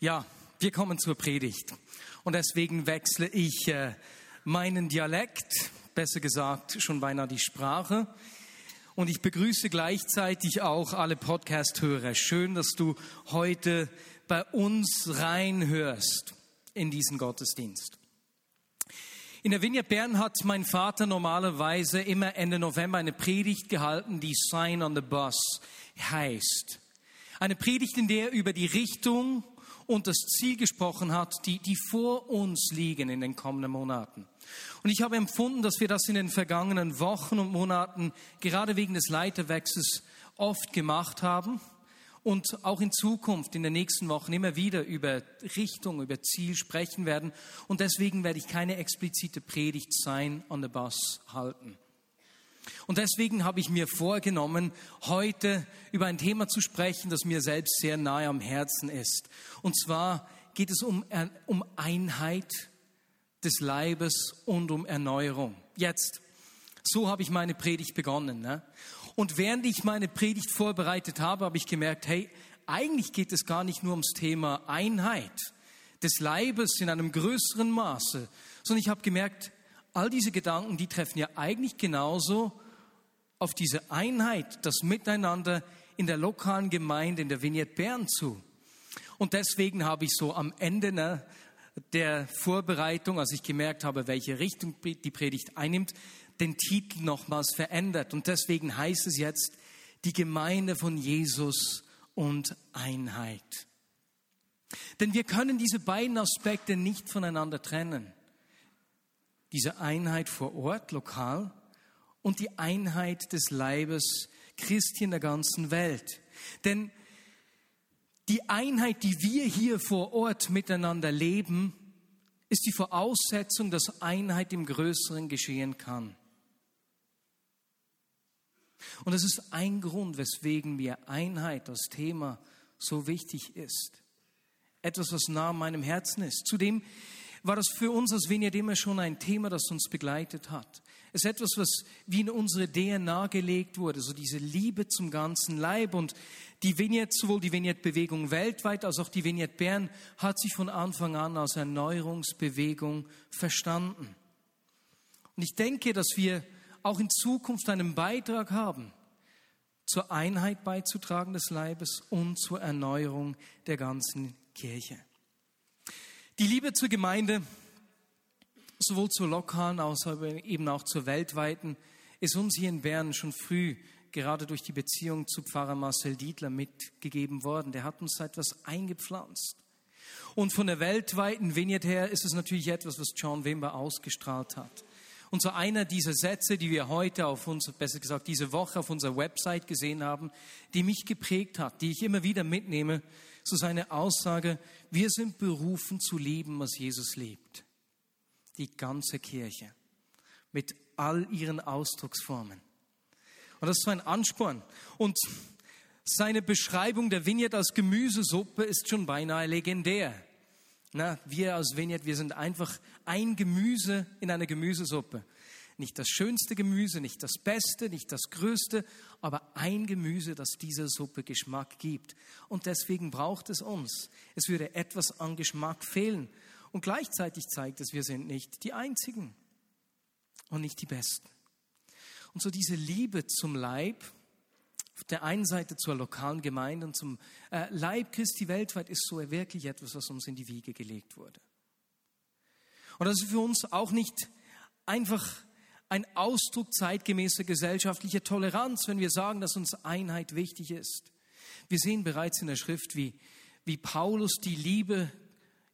Ja, wir kommen zur Predigt. Und deswegen wechsle ich äh, meinen Dialekt, besser gesagt schon beinahe die Sprache. Und ich begrüße gleichzeitig auch alle Podcast-Hörer. Schön, dass du heute bei uns reinhörst in diesen Gottesdienst. In der Vineyard Bern hat mein Vater normalerweise immer Ende November eine Predigt gehalten, die Sign on the Bus heißt. Eine Predigt, in der er über die Richtung und das Ziel gesprochen hat, die, die vor uns liegen in den kommenden Monaten. Und ich habe empfunden, dass wir das in den vergangenen Wochen und Monaten gerade wegen des Leiterwechsels oft gemacht haben und auch in Zukunft, in den nächsten Wochen immer wieder über Richtung, über Ziel sprechen werden. Und deswegen werde ich keine explizite Predigt sein on the bus halten. Und deswegen habe ich mir vorgenommen, heute über ein Thema zu sprechen, das mir selbst sehr nahe am Herzen ist. Und zwar geht es um, um Einheit des Leibes und um Erneuerung. Jetzt, so habe ich meine Predigt begonnen. Ne? Und während ich meine Predigt vorbereitet habe, habe ich gemerkt, hey, eigentlich geht es gar nicht nur ums Thema Einheit des Leibes in einem größeren Maße, sondern ich habe gemerkt, all diese Gedanken, die treffen ja eigentlich genauso auf diese Einheit, das Miteinander in der lokalen Gemeinde in der Vignette Bern zu. Und deswegen habe ich so am Ende ne, der Vorbereitung, als ich gemerkt habe, welche Richtung die Predigt einnimmt, den Titel nochmals verändert. Und deswegen heißt es jetzt die Gemeinde von Jesus und Einheit. Denn wir können diese beiden Aspekte nicht voneinander trennen diese Einheit vor Ort, lokal, und die Einheit des Leibes Christi in der ganzen Welt. Denn die Einheit, die wir hier vor Ort miteinander leben, ist die Voraussetzung, dass Einheit im Größeren geschehen kann. Und das ist ein Grund, weswegen mir Einheit, das Thema, so wichtig ist. Etwas, was nah an meinem Herzen ist. Zudem war das für uns als Vineyard immer schon ein Thema, das uns begleitet hat. Es ist etwas, was wie in unsere DNA gelegt wurde, so diese Liebe zum ganzen Leib. Und die Vineyard, sowohl die Vineyard-Bewegung weltweit als auch die Vineyard Bern, hat sich von Anfang an als Erneuerungsbewegung verstanden. Und ich denke, dass wir auch in Zukunft einen Beitrag haben, zur Einheit beizutragen des Leibes und zur Erneuerung der ganzen Kirche. Die Liebe zur Gemeinde, sowohl zur lokalen als eben auch zur weltweiten, ist uns hier in Bern schon früh gerade durch die Beziehung zu Pfarrer Marcel Dietler mitgegeben worden. Der hat uns etwas eingepflanzt. Und von der weltweiten Vignette her ist es natürlich etwas, was John Wimber ausgestrahlt hat. Und so einer dieser Sätze, die wir heute auf uns, besser gesagt diese Woche auf unserer Website gesehen haben, die mich geprägt hat, die ich immer wieder mitnehme, so seine Aussage, wir sind berufen zu lieben, was Jesus liebt. Die ganze Kirche. Mit all ihren Ausdrucksformen. Und das ist so ein Ansporn. Und seine Beschreibung der Vignette als Gemüsesuppe ist schon beinahe legendär. Na, wir als Vignette, wir sind einfach ein Gemüse in einer Gemüsesuppe. Nicht das schönste Gemüse, nicht das beste, nicht das größte, aber ein Gemüse, das dieser Suppe Geschmack gibt. Und deswegen braucht es uns. Es würde etwas an Geschmack fehlen. Und gleichzeitig zeigt es, wir sind nicht die Einzigen und nicht die Besten. Und so diese Liebe zum Leib, auf der einen Seite zur lokalen Gemeinde und zum äh, Leib Christi weltweit ist so wirklich etwas, was uns in die Wiege gelegt wurde. Und das ist für uns auch nicht einfach ein Ausdruck zeitgemäßer gesellschaftlicher Toleranz, wenn wir sagen, dass uns Einheit wichtig ist. Wir sehen bereits in der Schrift, wie, wie Paulus die Liebe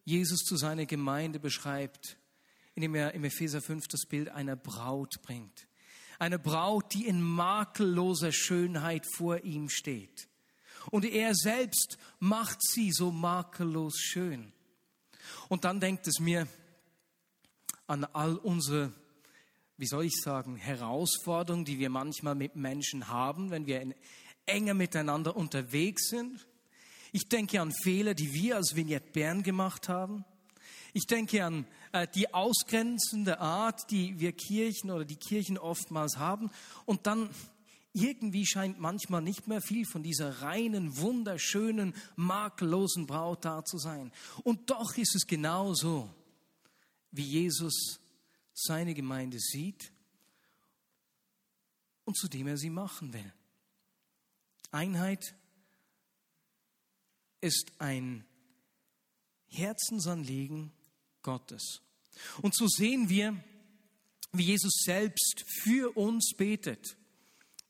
Jesus zu seiner Gemeinde beschreibt, indem er im Epheser 5 das Bild einer Braut bringt. Eine Braut, die in makelloser Schönheit vor ihm steht. Und er selbst macht sie so makellos schön. Und dann denkt es mir an all unsere wie soll ich sagen, Herausforderung, die wir manchmal mit Menschen haben, wenn wir enger miteinander unterwegs sind. Ich denke an Fehler, die wir als Vignette Bern gemacht haben. Ich denke an äh, die ausgrenzende Art, die wir Kirchen oder die Kirchen oftmals haben. Und dann irgendwie scheint manchmal nicht mehr viel von dieser reinen, wunderschönen, makellosen Braut da zu sein. Und doch ist es genauso, wie Jesus seine Gemeinde sieht und zu dem er sie machen will. Einheit ist ein Herzensanliegen Gottes. Und so sehen wir, wie Jesus selbst für uns betet.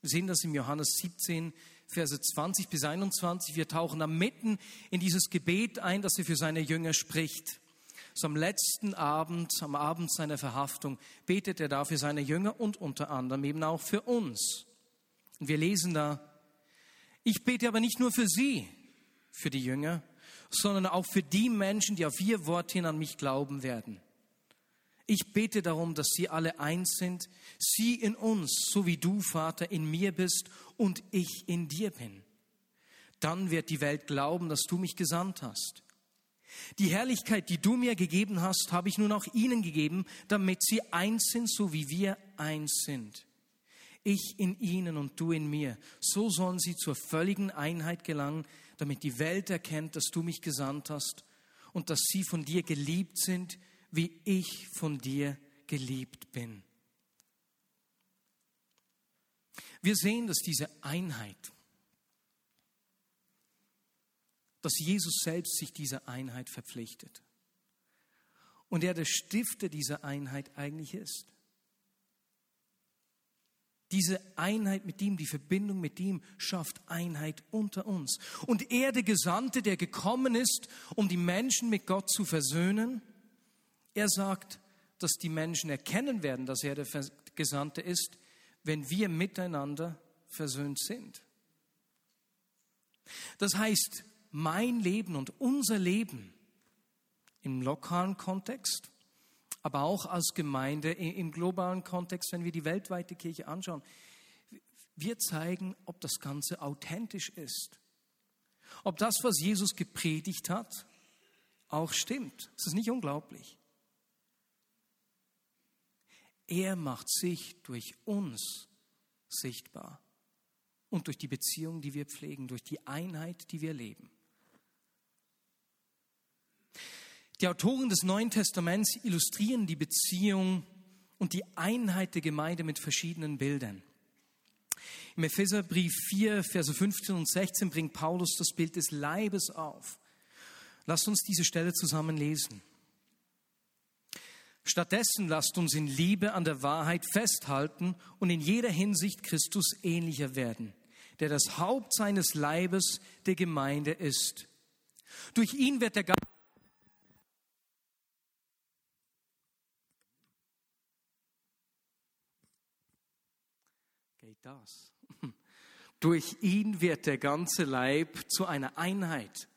Wir sehen das im Johannes 17, Verse 20 bis 21. Wir tauchen da mitten in dieses Gebet ein, das er für seine Jünger spricht. So am letzten Abend, am Abend seiner Verhaftung, betet er da für seine Jünger und unter anderem eben auch für uns. Und wir lesen da, ich bete aber nicht nur für sie, für die Jünger, sondern auch für die Menschen, die auf ihr Wort hin an mich glauben werden. Ich bete darum, dass sie alle eins sind, sie in uns, so wie du, Vater, in mir bist und ich in dir bin. Dann wird die Welt glauben, dass du mich gesandt hast. Die Herrlichkeit, die du mir gegeben hast, habe ich nun auch ihnen gegeben, damit sie eins sind, so wie wir eins sind. Ich in ihnen und du in mir. So sollen sie zur völligen Einheit gelangen, damit die Welt erkennt, dass du mich gesandt hast und dass sie von dir geliebt sind, wie ich von dir geliebt bin. Wir sehen, dass diese Einheit, dass Jesus selbst sich dieser Einheit verpflichtet und er der Stifter dieser Einheit eigentlich ist. Diese Einheit mit ihm, die Verbindung mit ihm schafft Einheit unter uns. Und er, der Gesandte, der gekommen ist, um die Menschen mit Gott zu versöhnen, er sagt, dass die Menschen erkennen werden, dass er der Gesandte ist, wenn wir miteinander versöhnt sind. Das heißt, mein Leben und unser Leben im lokalen Kontext, aber auch als Gemeinde im globalen Kontext, wenn wir die weltweite Kirche anschauen, wir zeigen, ob das Ganze authentisch ist. Ob das, was Jesus gepredigt hat, auch stimmt. Das ist nicht unglaublich. Er macht sich durch uns sichtbar und durch die Beziehung, die wir pflegen, durch die Einheit, die wir leben. Die Autoren des Neuen Testaments illustrieren die Beziehung und die Einheit der Gemeinde mit verschiedenen Bildern. Im Epheserbrief 4, Verse 15 und 16 bringt Paulus das Bild des Leibes auf. Lasst uns diese Stelle zusammen lesen. Stattdessen lasst uns in Liebe an der Wahrheit festhalten und in jeder Hinsicht Christus ähnlicher werden, der das Haupt seines Leibes der Gemeinde ist. Durch ihn wird der Geist Geht das? Durch ihn wird der ganze Leib zu einer Einheit.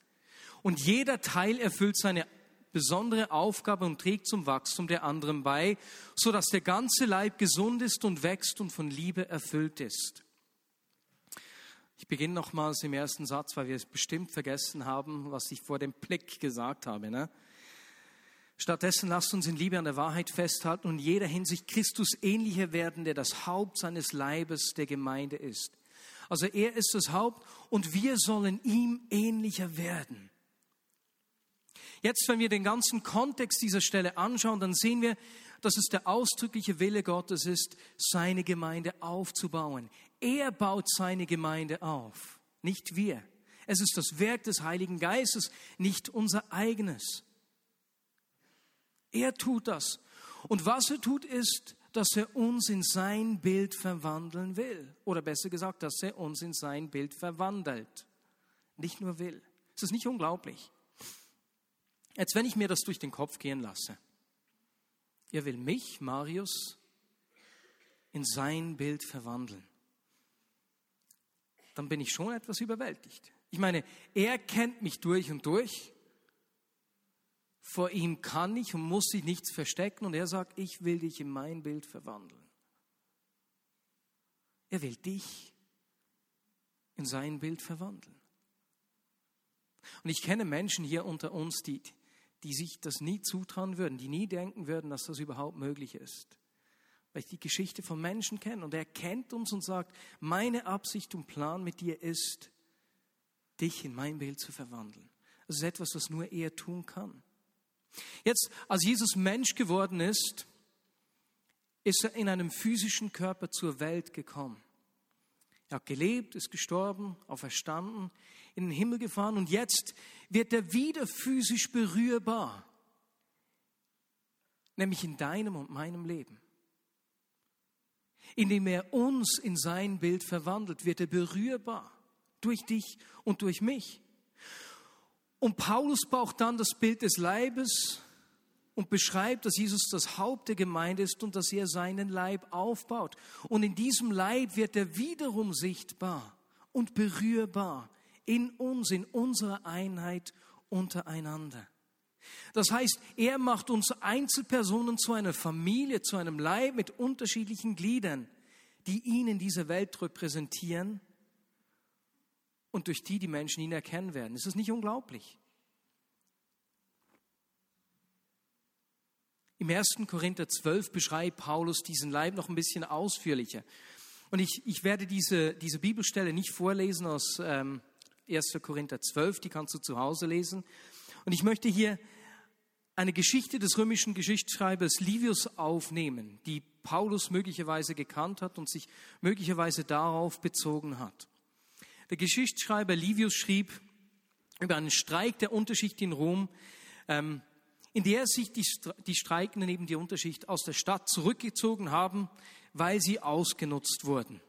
Und jeder Teil erfüllt seine besondere Aufgabe und trägt zum Wachstum der anderen bei, so dass der ganze Leib gesund ist und wächst und von Liebe erfüllt ist. Ich beginne nochmals im ersten Satz, weil wir es bestimmt vergessen haben, was ich vor dem Blick gesagt habe. Ne? Stattdessen lasst uns in Liebe an der Wahrheit festhalten und jeder Hinsicht Christus ähnlicher werden, der das Haupt seines Leibes der Gemeinde ist. Also er ist das Haupt und wir sollen ihm ähnlicher werden. Jetzt, wenn wir den ganzen Kontext dieser Stelle anschauen, dann sehen wir, dass es der ausdrückliche Wille Gottes ist, seine Gemeinde aufzubauen. Er baut seine Gemeinde auf, nicht wir. Es ist das Werk des Heiligen Geistes, nicht unser eigenes. Er tut das. Und was er tut, ist, dass er uns in sein Bild verwandeln will. Oder besser gesagt, dass er uns in sein Bild verwandelt. Nicht nur will. Es ist nicht unglaublich. Jetzt, wenn ich mir das durch den Kopf gehen lasse, er will mich, Marius, in sein Bild verwandeln, dann bin ich schon etwas überwältigt. Ich meine, er kennt mich durch und durch. Vor ihm kann ich und muss sich nichts verstecken und er sagt, ich will dich in mein Bild verwandeln. Er will dich in sein Bild verwandeln. Und ich kenne Menschen hier unter uns, die, die sich das nie zutrauen würden, die nie denken würden, dass das überhaupt möglich ist. weil ich die Geschichte von Menschen kenne. Und er kennt uns und sagt, meine Absicht und Plan mit dir ist, dich in mein Bild zu verwandeln. Das ist etwas, was nur er tun kann. Jetzt, als Jesus Mensch geworden ist, ist er in einem physischen Körper zur Welt gekommen. Er hat gelebt, ist gestorben, auferstanden, in den Himmel gefahren und jetzt wird er wieder physisch berührbar, nämlich in deinem und meinem Leben. Indem er uns in sein Bild verwandelt, wird er berührbar durch dich und durch mich. Und Paulus braucht dann das Bild des Leibes und beschreibt, dass Jesus das Haupt der Gemeinde ist und dass er seinen Leib aufbaut. Und in diesem Leib wird er wiederum sichtbar und berührbar in uns, in unserer Einheit untereinander. Das heißt, er macht uns Einzelpersonen zu einer Familie, zu einem Leib mit unterschiedlichen Gliedern, die ihn in dieser Welt repräsentieren und durch die die Menschen ihn erkennen werden. Ist das nicht unglaublich? Im 1. Korinther 12 beschreibt Paulus diesen Leib noch ein bisschen ausführlicher. Und ich, ich werde diese, diese Bibelstelle nicht vorlesen aus ähm, 1. Korinther 12, die kannst du zu Hause lesen. Und ich möchte hier eine Geschichte des römischen Geschichtsschreibers Livius aufnehmen, die Paulus möglicherweise gekannt hat und sich möglicherweise darauf bezogen hat. Der Geschichtsschreiber Livius schrieb über einen Streik der Unterschicht in Rom, ähm, in der sich die, die Streikenden eben die Unterschicht aus der Stadt zurückgezogen haben, weil sie ausgenutzt wurden.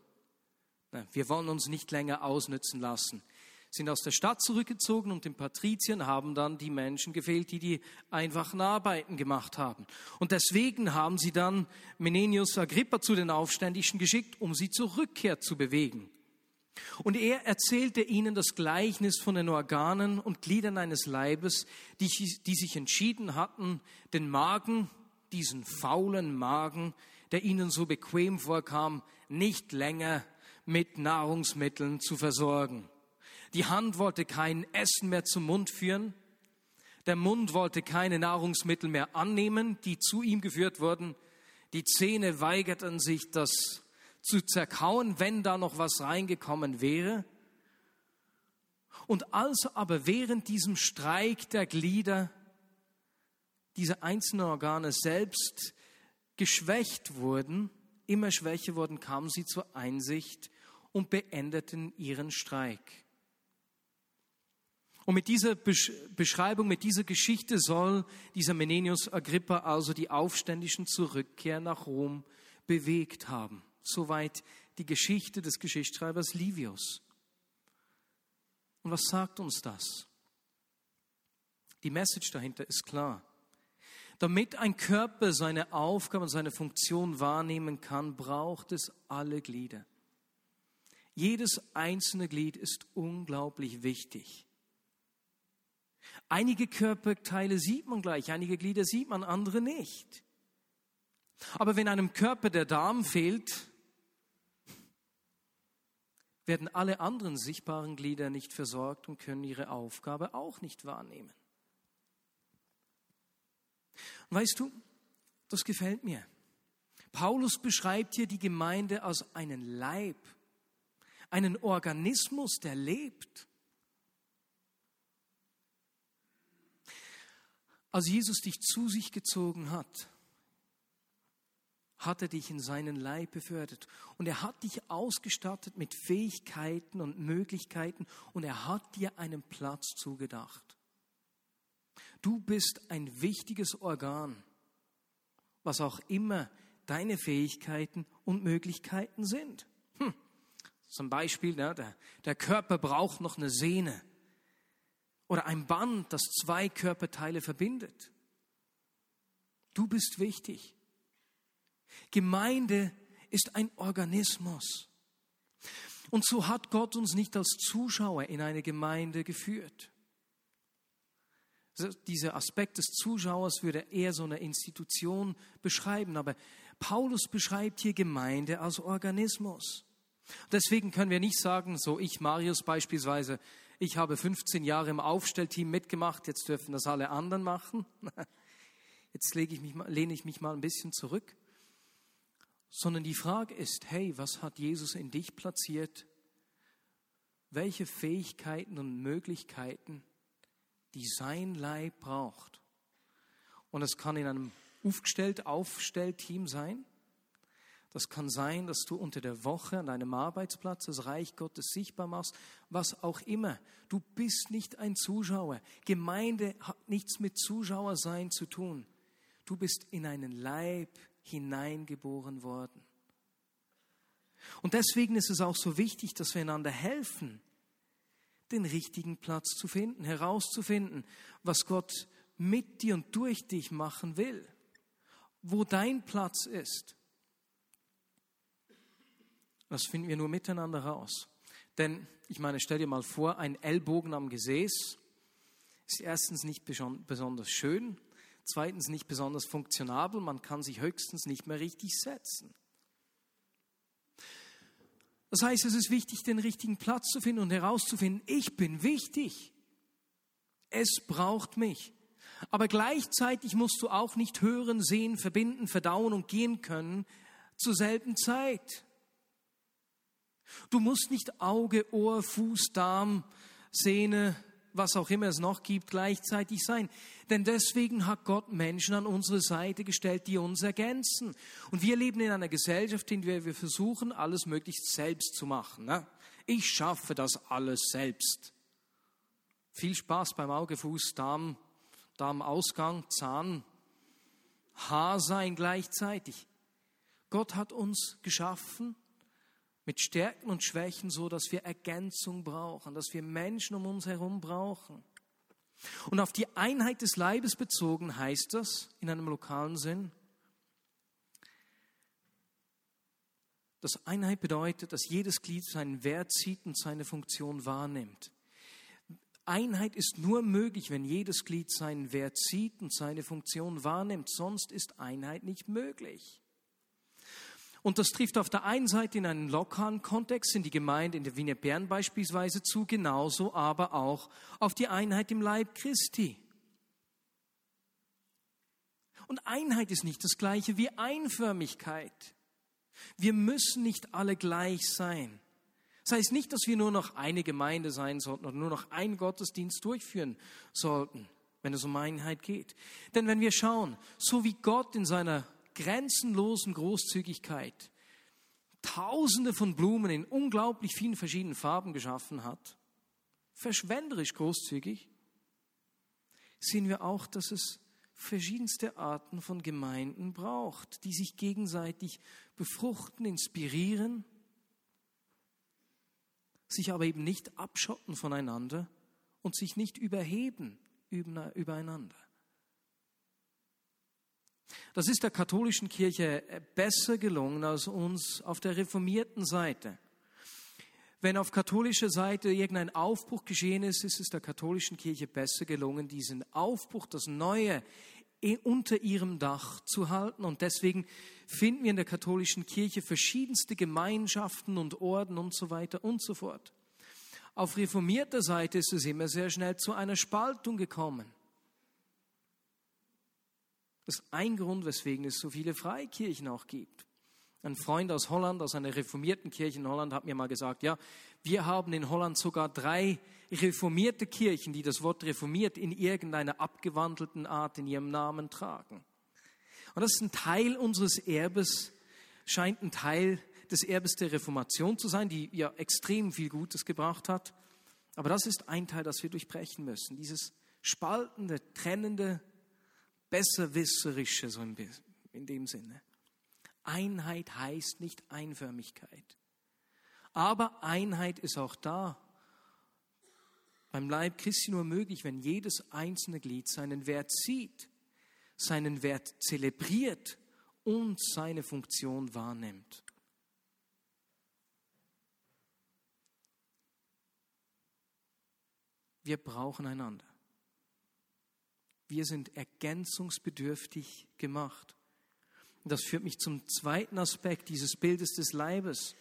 Wir wollen uns nicht länger ausnützen lassen. Sind aus der Stadt zurückgezogen und den Patriziern haben dann die Menschen gefehlt, die die einfachen Arbeiten gemacht haben. Und deswegen haben sie dann Menenius Agrippa zu den Aufständischen geschickt, um sie zur Rückkehr zu bewegen. Und er erzählte ihnen das Gleichnis von den Organen und Gliedern eines Leibes, die, die sich entschieden hatten, den Magen, diesen faulen Magen, der ihnen so bequem vorkam, nicht länger mit Nahrungsmitteln zu versorgen. Die Hand wollte kein Essen mehr zum Mund führen. Der Mund wollte keine Nahrungsmittel mehr annehmen, die zu ihm geführt wurden. Die Zähne weigerten sich, das zu zerkauen, wenn da noch was reingekommen wäre. Und als aber während diesem Streik der Glieder diese einzelnen Organe selbst geschwächt wurden, immer schwächer wurden, kamen sie zur Einsicht und beendeten ihren Streik. Und mit dieser Beschreibung, mit dieser Geschichte soll dieser Menenius Agrippa also die Aufständischen zur Rückkehr nach Rom bewegt haben. Soweit die Geschichte des Geschichtsschreibers Livius. Und was sagt uns das? Die Message dahinter ist klar. Damit ein Körper seine Aufgabe und seine Funktion wahrnehmen kann, braucht es alle Glieder. Jedes einzelne Glied ist unglaublich wichtig. Einige Körperteile sieht man gleich, einige Glieder sieht man, andere nicht. Aber wenn einem Körper der Darm fehlt, werden alle anderen sichtbaren Glieder nicht versorgt und können ihre Aufgabe auch nicht wahrnehmen. Weißt du, das gefällt mir. Paulus beschreibt hier die Gemeinde als einen Leib, einen Organismus, der lebt. Als Jesus dich zu sich gezogen hat, hat er dich in seinen Leib befördert. Und er hat dich ausgestattet mit Fähigkeiten und Möglichkeiten und er hat dir einen Platz zugedacht. Du bist ein wichtiges Organ, was auch immer deine Fähigkeiten und Möglichkeiten sind. Hm. Zum Beispiel, ne, der, der Körper braucht noch eine Sehne oder ein Band, das zwei Körperteile verbindet. Du bist wichtig. Gemeinde ist ein Organismus. Und so hat Gott uns nicht als Zuschauer in eine Gemeinde geführt. Dieser Aspekt des Zuschauers würde eher so eine Institution beschreiben, aber Paulus beschreibt hier Gemeinde als Organismus. Deswegen können wir nicht sagen, so ich, Marius beispielsweise, ich habe 15 Jahre im Aufstellteam mitgemacht, jetzt dürfen das alle anderen machen. Jetzt lege ich mich, lehne ich mich mal ein bisschen zurück sondern die Frage ist, hey, was hat Jesus in dich platziert? Welche Fähigkeiten und Möglichkeiten, die sein Leib braucht? Und es kann in einem aufgestellt, Aufstellteam sein. Das kann sein, dass du unter der Woche an deinem Arbeitsplatz das Reich Gottes sichtbar machst, was auch immer. Du bist nicht ein Zuschauer. Gemeinde hat nichts mit Zuschauersein zu tun. Du bist in einen Leib hineingeboren worden. Und deswegen ist es auch so wichtig, dass wir einander helfen, den richtigen Platz zu finden, herauszufinden, was Gott mit dir und durch dich machen will, wo dein Platz ist. Das finden wir nur miteinander raus. Denn ich meine, stell dir mal vor, ein Ellbogen am Gesäß ist erstens nicht besonders schön, zweitens nicht besonders funktionabel, man kann sich höchstens nicht mehr richtig setzen. Das heißt, es ist wichtig, den richtigen Platz zu finden und herauszufinden, ich bin wichtig. Es braucht mich. Aber gleichzeitig musst du auch nicht hören, sehen, verbinden, verdauen und gehen können zur selben Zeit. Du musst nicht Auge, Ohr, Fuß, Darm, Sehne, was auch immer es noch gibt, gleichzeitig sein. Denn deswegen hat Gott Menschen an unsere Seite gestellt, die uns ergänzen. Und wir leben in einer Gesellschaft, in der wir versuchen, alles möglichst selbst zu machen. Ne? Ich schaffe das alles selbst. Viel Spaß beim Auge, Fuß, Darm, Darmausgang, Zahn, Haar sein gleichzeitig. Gott hat uns geschaffen mit Stärken und Schwächen so, dass wir Ergänzung brauchen, dass wir Menschen um uns herum brauchen. Und auf die Einheit des Leibes bezogen heißt das in einem lokalen Sinn, dass Einheit bedeutet, dass jedes Glied seinen Wert sieht und seine Funktion wahrnimmt. Einheit ist nur möglich, wenn jedes Glied seinen Wert sieht und seine Funktion wahrnimmt. Sonst ist Einheit nicht möglich. Und das trifft auf der einen Seite in einem lokalen Kontext, in die Gemeinde in der Wiener Bern beispielsweise zu, genauso aber auch auf die Einheit im Leib Christi. Und Einheit ist nicht das gleiche wie Einförmigkeit. Wir müssen nicht alle gleich sein. Das heißt nicht, dass wir nur noch eine Gemeinde sein sollten oder nur noch einen Gottesdienst durchführen sollten, wenn es um Einheit geht. Denn wenn wir schauen, so wie Gott in seiner grenzenlosen Großzügigkeit Tausende von Blumen in unglaublich vielen verschiedenen Farben geschaffen hat, verschwenderisch großzügig, sehen wir auch, dass es verschiedenste Arten von Gemeinden braucht, die sich gegenseitig befruchten, inspirieren, sich aber eben nicht abschotten voneinander und sich nicht überheben übereinander. Das ist der katholischen Kirche besser gelungen als uns auf der reformierten Seite. Wenn auf katholischer Seite irgendein Aufbruch geschehen ist, ist es der katholischen Kirche besser gelungen, diesen Aufbruch, das Neue unter ihrem Dach zu halten. Und deswegen finden wir in der katholischen Kirche verschiedenste Gemeinschaften und Orden und so weiter und so fort. Auf reformierter Seite ist es immer sehr schnell zu einer Spaltung gekommen. Das ist ein Grund, weswegen es so viele Freikirchen auch gibt. Ein Freund aus Holland, aus einer reformierten Kirche in Holland, hat mir mal gesagt, ja, wir haben in Holland sogar drei reformierte Kirchen, die das Wort reformiert in irgendeiner abgewandelten Art in ihrem Namen tragen. Und das ist ein Teil unseres Erbes, scheint ein Teil des Erbes der Reformation zu sein, die ja extrem viel Gutes gebracht hat. Aber das ist ein Teil, das wir durchbrechen müssen. Dieses spaltende, trennende, besserwisserische, so in dem Sinne. Einheit heißt nicht Einförmigkeit. Aber Einheit ist auch da. Beim Leib Christi nur möglich, wenn jedes einzelne Glied seinen Wert sieht, seinen Wert zelebriert und seine Funktion wahrnimmt. Wir brauchen einander. Wir sind ergänzungsbedürftig gemacht. Das führt mich zum zweiten Aspekt dieses Bildes des Leibes.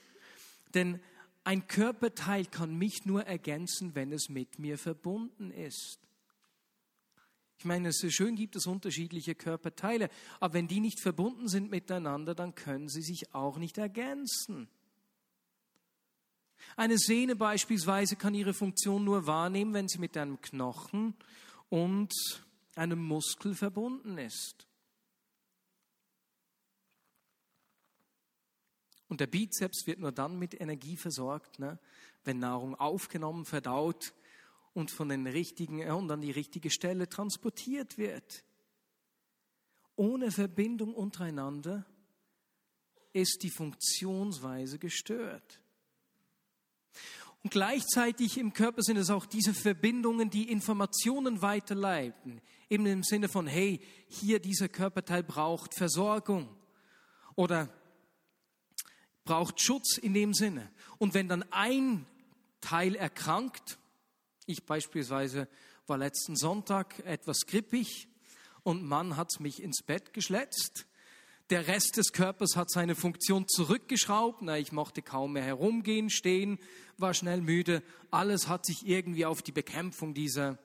Denn ein Körperteil kann mich nur ergänzen, wenn es mit mir verbunden ist. Ich meine, es ist schön gibt es unterschiedliche Körperteile, aber wenn die nicht verbunden sind miteinander, dann können sie sich auch nicht ergänzen. Eine Sehne beispielsweise kann ihre Funktion nur wahrnehmen, wenn sie mit einem Knochen und einem Muskel verbunden ist. Und der Bizeps wird nur dann mit Energie versorgt, ne, wenn Nahrung aufgenommen, verdaut und von den richtigen äh, und an die richtige Stelle transportiert wird. Ohne Verbindung untereinander ist die Funktionsweise gestört. Und gleichzeitig im Körper sind es auch diese Verbindungen, die Informationen weiterleiten. Eben im Sinne von, hey, hier dieser Körperteil braucht Versorgung oder braucht Schutz in dem Sinne. Und wenn dann ein Teil erkrankt, ich beispielsweise war letzten Sonntag etwas grippig und Mann hat mich ins Bett geschletzt, der Rest des Körpers hat seine Funktion zurückgeschraubt. Na, ich mochte kaum mehr herumgehen, stehen, war schnell müde. Alles hat sich irgendwie auf die Bekämpfung dieser,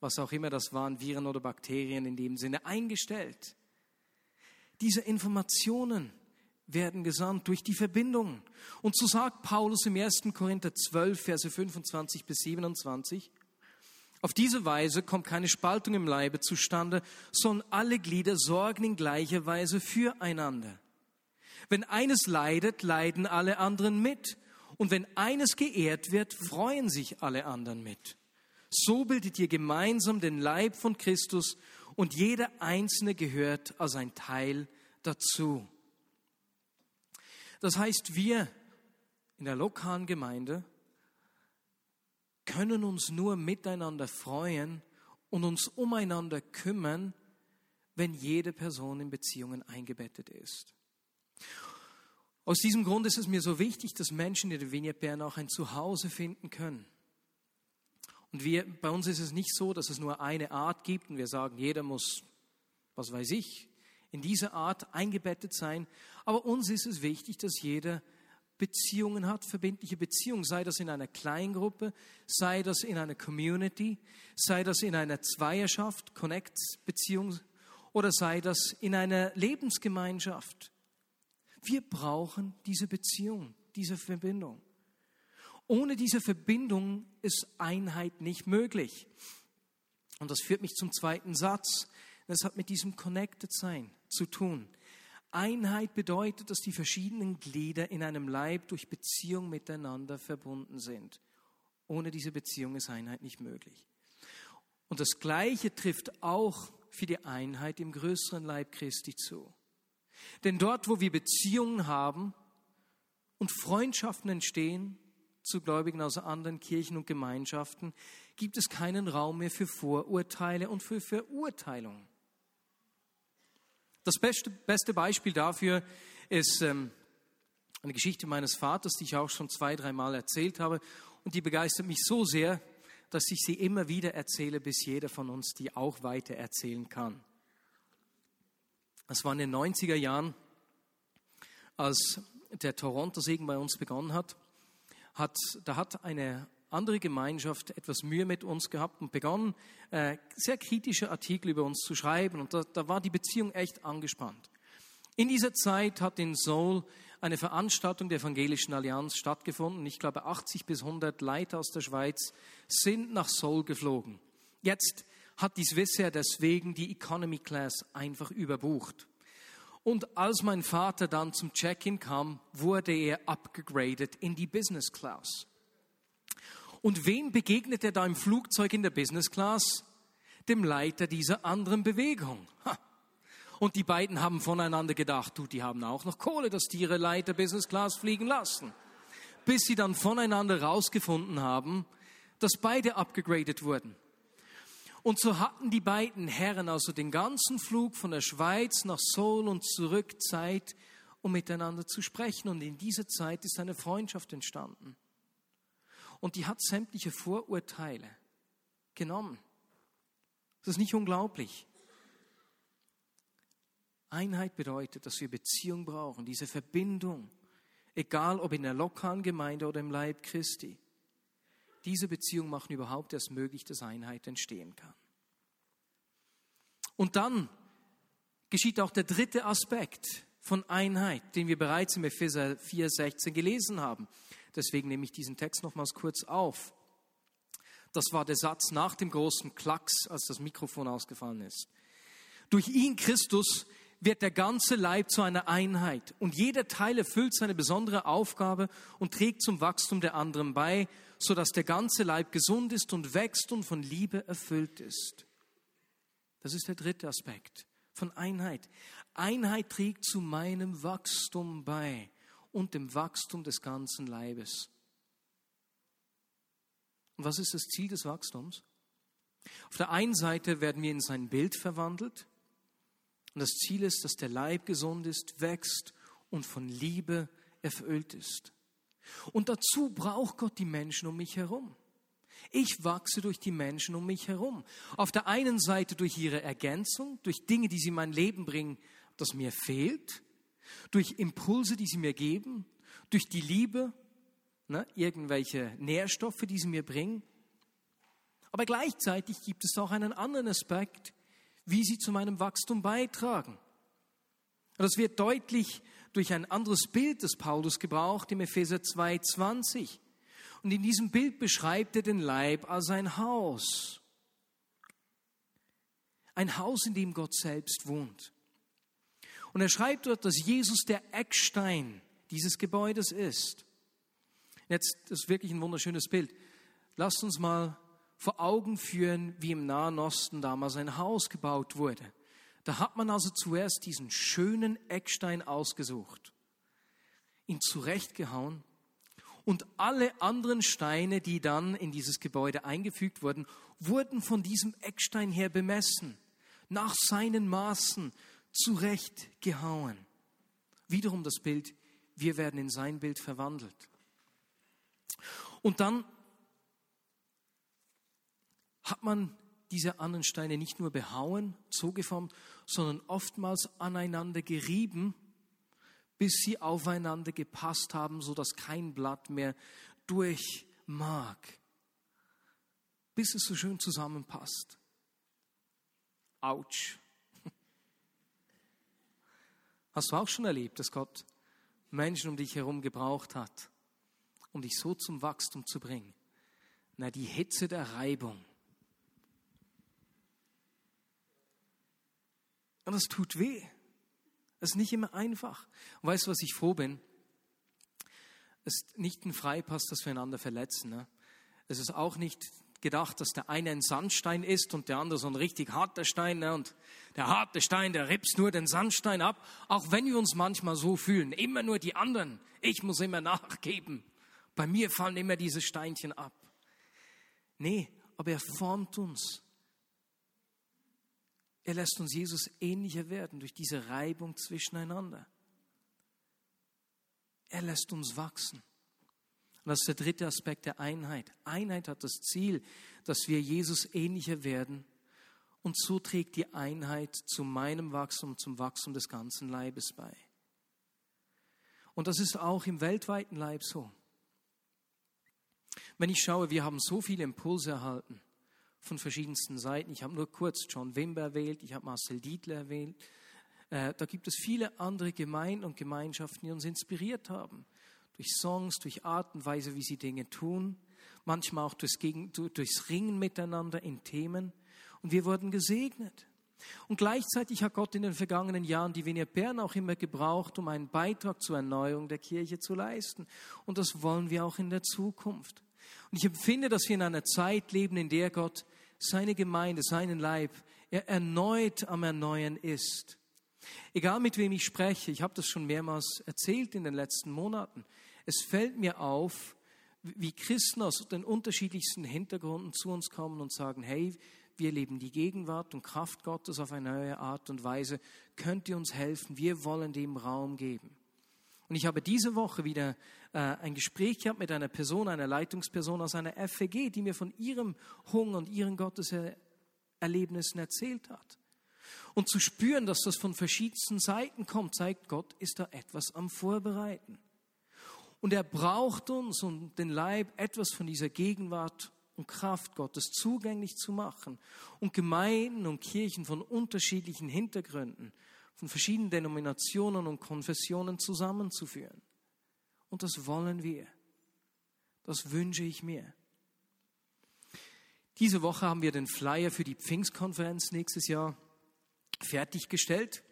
was auch immer das waren, Viren oder Bakterien in dem Sinne eingestellt. Diese Informationen werden gesandt durch die Verbindungen. Und so sagt Paulus im 1. Korinther 12, Verse 25 bis 27, auf diese Weise kommt keine Spaltung im Leibe zustande, sondern alle Glieder sorgen in gleicher Weise füreinander. Wenn eines leidet, leiden alle anderen mit. Und wenn eines geehrt wird, freuen sich alle anderen mit. So bildet ihr gemeinsam den Leib von Christus und jeder Einzelne gehört als ein Teil dazu. Das heißt, wir in der lokalen Gemeinde können uns nur miteinander freuen und uns umeinander kümmern, wenn jede Person in Beziehungen eingebettet ist. Aus diesem Grund ist es mir so wichtig, dass Menschen in der Vignette Bern auch ein Zuhause finden können. Und wir, bei uns ist es nicht so, dass es nur eine Art gibt und wir sagen, jeder muss, was weiß ich, in diese Art eingebettet sein. Aber uns ist es wichtig, dass jeder Beziehungen hat, verbindliche Beziehungen, sei das in einer Kleingruppe, sei das in einer Community, sei das in einer Zweierschaft, Connect-Beziehung oder sei das in einer Lebensgemeinschaft. Wir brauchen diese Beziehung, diese Verbindung. Ohne diese Verbindung ist Einheit nicht möglich. Und das führt mich zum zweiten Satz. Das hat mit diesem Connected Sein zu tun. Einheit bedeutet, dass die verschiedenen Glieder in einem Leib durch Beziehung miteinander verbunden sind. Ohne diese Beziehung ist Einheit nicht möglich. Und das Gleiche trifft auch für die Einheit im größeren Leib Christi zu. Denn dort, wo wir Beziehungen haben und Freundschaften entstehen zu Gläubigen aus anderen Kirchen und Gemeinschaften, gibt es keinen Raum mehr für Vorurteile und für Verurteilung. Das beste, beste Beispiel dafür ist ähm, eine Geschichte meines Vaters, die ich auch schon zwei, dreimal erzählt habe. Und die begeistert mich so sehr, dass ich sie immer wieder erzähle, bis jeder von uns die auch weiter erzählen kann. Das war in den 90er Jahren, als der Toronto-Segen bei uns begonnen hat. Hat da hat eine andere Gemeinschaft etwas Mühe mit uns gehabt und begonnen, äh, sehr kritische Artikel über uns zu schreiben. Und da, da war die Beziehung echt angespannt. In dieser Zeit hat in Seoul eine Veranstaltung der Evangelischen Allianz stattgefunden. Ich glaube, 80 bis 100 Leiter aus der Schweiz sind nach Seoul geflogen. Jetzt hat die Swissair deswegen die Economy Class einfach überbucht. Und als mein Vater dann zum Check-in kam, wurde er abgegradet in die Business Class. Und wem begegnet er da im Flugzeug in der Business Class? Dem Leiter dieser anderen Bewegung. Und die beiden haben voneinander gedacht, du, die haben auch noch Kohle, dass die ihre Leiter Business Class fliegen lassen. Bis sie dann voneinander rausgefunden haben, dass beide abgegradet wurden. Und so hatten die beiden Herren also den ganzen Flug von der Schweiz nach Seoul und zurück Zeit, um miteinander zu sprechen. Und in dieser Zeit ist eine Freundschaft entstanden. Und die hat sämtliche Vorurteile genommen. Das ist nicht unglaublich. Einheit bedeutet, dass wir Beziehung brauchen, diese Verbindung, egal ob in der lokalen Gemeinde oder im Leib Christi. Diese Beziehung machen überhaupt erst möglich, dass Einheit entstehen kann. Und dann geschieht auch der dritte Aspekt von Einheit, den wir bereits im Epheser 4,16 gelesen haben. Deswegen nehme ich diesen Text nochmals kurz auf. Das war der Satz nach dem großen Klacks, als das Mikrofon ausgefallen ist. Durch ihn, Christus, wird der ganze Leib zu einer Einheit und jeder Teil erfüllt seine besondere Aufgabe und trägt zum Wachstum der anderen bei, so dass der ganze Leib gesund ist und wächst und von Liebe erfüllt ist. Das ist der dritte Aspekt von Einheit. Einheit trägt zu meinem Wachstum bei und dem Wachstum des ganzen Leibes. Und was ist das Ziel des Wachstums? Auf der einen Seite werden wir in sein Bild verwandelt. Und das Ziel ist, dass der Leib gesund ist, wächst und von Liebe erfüllt ist. Und dazu braucht Gott die Menschen um mich herum. Ich wachse durch die Menschen um mich herum. Auf der einen Seite durch ihre Ergänzung, durch Dinge, die sie in mein Leben bringen, das mir fehlt, durch Impulse, die sie mir geben, durch die Liebe, ne, irgendwelche Nährstoffe, die sie mir bringen. Aber gleichzeitig gibt es auch einen anderen Aspekt, wie sie zu meinem Wachstum beitragen. Das wird deutlich durch ein anderes Bild, das Paulus gebraucht im Epheser 2,20. Und in diesem Bild beschreibt er den Leib als ein Haus. Ein Haus, in dem Gott selbst wohnt. Und er schreibt dort, dass Jesus der Eckstein dieses Gebäudes ist. Jetzt, das ist wirklich ein wunderschönes Bild. Lasst uns mal vor Augen führen, wie im Nahen Osten damals ein Haus gebaut wurde. Da hat man also zuerst diesen schönen Eckstein ausgesucht, ihn zurechtgehauen und alle anderen Steine, die dann in dieses Gebäude eingefügt wurden, wurden von diesem Eckstein her bemessen, nach seinen Maßen zurechtgehauen. Wiederum das Bild, wir werden in sein Bild verwandelt. Und dann hat man diese anderen Steine nicht nur behauen, zugeformt, sondern oftmals aneinander gerieben, bis sie aufeinander gepasst haben, so dass kein Blatt mehr durch mag, bis es so schön zusammenpasst. Autsch. Hast du auch schon erlebt, dass Gott Menschen um dich herum gebraucht hat, um dich so zum Wachstum zu bringen? Na, die Hitze der Reibung. Und es tut weh. Es ist nicht immer einfach. Und weißt du, was ich froh bin? Es ist nicht ein Freipass, dass wir einander verletzen. Ne? Es ist auch nicht gedacht, dass der eine ein Sandstein ist und der andere so ein richtig harter Stein. Ne? Und der harte Stein, der ripst nur den Sandstein ab. Auch wenn wir uns manchmal so fühlen, immer nur die anderen. Ich muss immer nachgeben. Bei mir fallen immer diese Steinchen ab. Nee, aber er formt uns. Er lässt uns Jesus ähnlicher werden durch diese Reibung zwischeneinander. Er lässt uns wachsen. Und das ist der dritte Aspekt der Einheit. Einheit hat das Ziel, dass wir Jesus ähnlicher werden. Und so trägt die Einheit zu meinem Wachstum, zum Wachstum des ganzen Leibes bei. Und das ist auch im weltweiten Leib so. Wenn ich schaue, wir haben so viele Impulse erhalten von verschiedensten Seiten. Ich habe nur kurz John Wimber erwählt, ich habe Marcel Dietler erwähnt. Äh, da gibt es viele andere Gemeinden und Gemeinschaften, die uns inspiriert haben durch Songs, durch Art und Weise, wie sie Dinge tun, manchmal auch durchs, Gegen, durchs Ringen miteinander in Themen. Und wir wurden gesegnet. Und gleichzeitig hat Gott in den vergangenen Jahren die Venia Bern auch immer gebraucht, um einen Beitrag zur Erneuerung der Kirche zu leisten. Und das wollen wir auch in der Zukunft. Und ich empfinde, dass wir in einer Zeit leben, in der Gott seine Gemeinde, seinen Leib er erneut am Erneuern ist. Egal mit wem ich spreche, ich habe das schon mehrmals erzählt in den letzten Monaten, es fällt mir auf, wie Christen aus den unterschiedlichsten Hintergründen zu uns kommen und sagen, hey, wir leben die Gegenwart und Kraft Gottes auf eine neue Art und Weise. Könnt ihr uns helfen? Wir wollen dem Raum geben. Und ich habe diese Woche wieder äh, ein Gespräch gehabt mit einer Person, einer Leitungsperson aus einer FEG, die mir von ihrem Hunger und ihren Gotteserlebnissen erzählt hat. Und zu spüren, dass das von verschiedensten Seiten kommt, zeigt, Gott ist da etwas am Vorbereiten. Und er braucht uns und den Leib etwas von dieser Gegenwart und Kraft Gottes zugänglich zu machen und Gemeinden und Kirchen von unterschiedlichen Hintergründen, von verschiedenen Denominationen und Konfessionen zusammenzuführen. Und das wollen wir. Das wünsche ich mir. Diese Woche haben wir den Flyer für die Pfingstkonferenz nächstes Jahr fertiggestellt.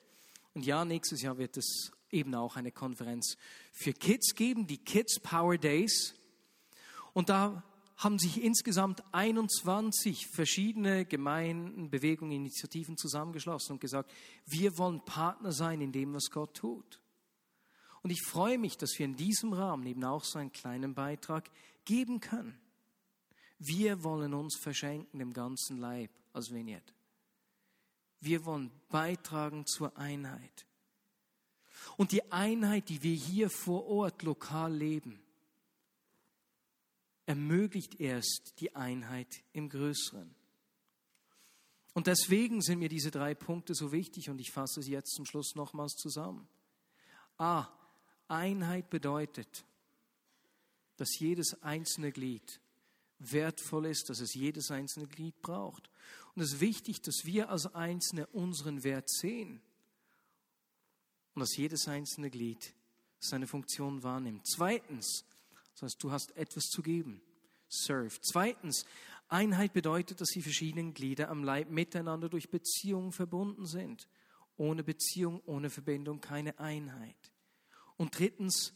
Und ja, nächstes Jahr wird es eben auch eine Konferenz für Kids geben, die Kids Power Days. Und da haben sich insgesamt 21 verschiedene Gemeinden, Bewegungen, Initiativen zusammengeschlossen und gesagt, wir wollen Partner sein in dem, was Gott tut. Und ich freue mich, dass wir in diesem Rahmen eben auch so einen kleinen Beitrag geben können. Wir wollen uns verschenken dem ganzen Leib als Vignette. Wir wollen beitragen zur Einheit. Und die Einheit, die wir hier vor Ort lokal leben, ermöglicht erst die Einheit im Größeren. Und deswegen sind mir diese drei Punkte so wichtig und ich fasse sie jetzt zum Schluss nochmals zusammen. A. Einheit bedeutet, dass jedes einzelne Glied wertvoll ist, dass es jedes einzelne Glied braucht. Und es ist wichtig, dass wir als Einzelne unseren Wert sehen und dass jedes einzelne Glied seine Funktion wahrnimmt. Zweitens, das heißt, du hast etwas zu geben. Serve. Zweitens, Einheit bedeutet, dass die verschiedenen Glieder am Leib miteinander durch Beziehungen verbunden sind. Ohne Beziehung, ohne Verbindung keine Einheit. Und drittens,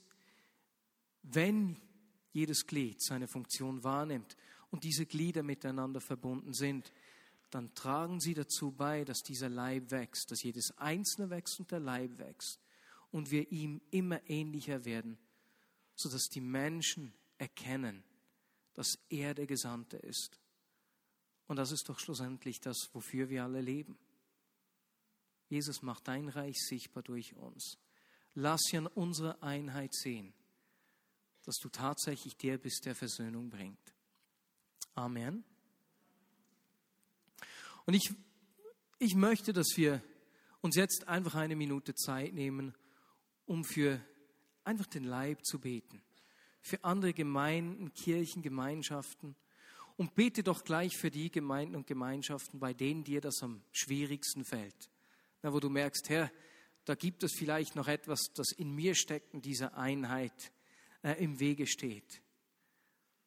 wenn jedes Glied seine Funktion wahrnimmt und diese Glieder miteinander verbunden sind, dann tragen sie dazu bei, dass dieser Leib wächst, dass jedes Einzelne wächst und der Leib wächst und wir ihm immer ähnlicher werden, sodass die Menschen erkennen, dass er der Gesandte ist. Und das ist doch schlussendlich das, wofür wir alle leben. Jesus macht dein Reich sichtbar durch uns. Lass sie an unserer Einheit sehen dass du tatsächlich der bist, der Versöhnung bringt. Amen. Und ich, ich möchte, dass wir uns jetzt einfach eine Minute Zeit nehmen, um für einfach den Leib zu beten. Für andere Gemeinden, Kirchen, Gemeinschaften. Und bete doch gleich für die Gemeinden und Gemeinschaften, bei denen dir das am schwierigsten fällt. Na, wo du merkst, Herr, da gibt es vielleicht noch etwas, das in mir steckt, in dieser Einheit äh, im Wege steht.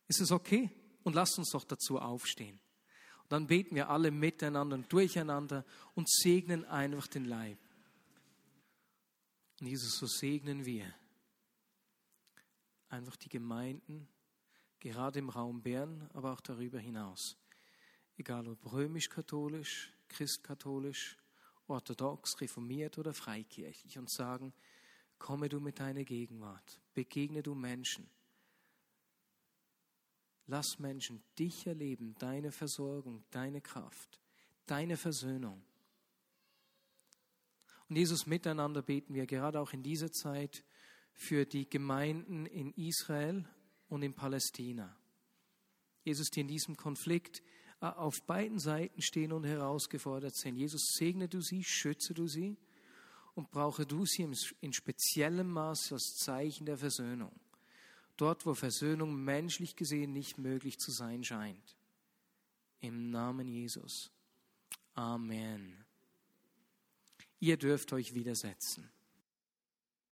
Ist es okay? Und lasst uns doch dazu aufstehen. Und dann beten wir alle miteinander und durcheinander und segnen einfach den Leib. Und Jesus, so segnen wir einfach die Gemeinden, gerade im Raum Bern, aber auch darüber hinaus. Egal ob römisch-katholisch, christkatholisch, orthodox, reformiert oder freikirchlich und sagen, komme du mit deiner Gegenwart, begegne du Menschen. Lass Menschen dich erleben, deine Versorgung, deine Kraft, deine Versöhnung. Und Jesus, miteinander beten wir gerade auch in dieser Zeit für die Gemeinden in Israel und in Palästina. Jesus, die in diesem Konflikt äh, auf beiden Seiten stehen und herausgefordert sind. Jesus, segne du sie, schütze du sie und brauche du sie in speziellem Maß als Zeichen der Versöhnung. Dort, wo Versöhnung menschlich gesehen nicht möglich zu sein scheint. Im Namen Jesus. Amen. Ihr dürft euch widersetzen.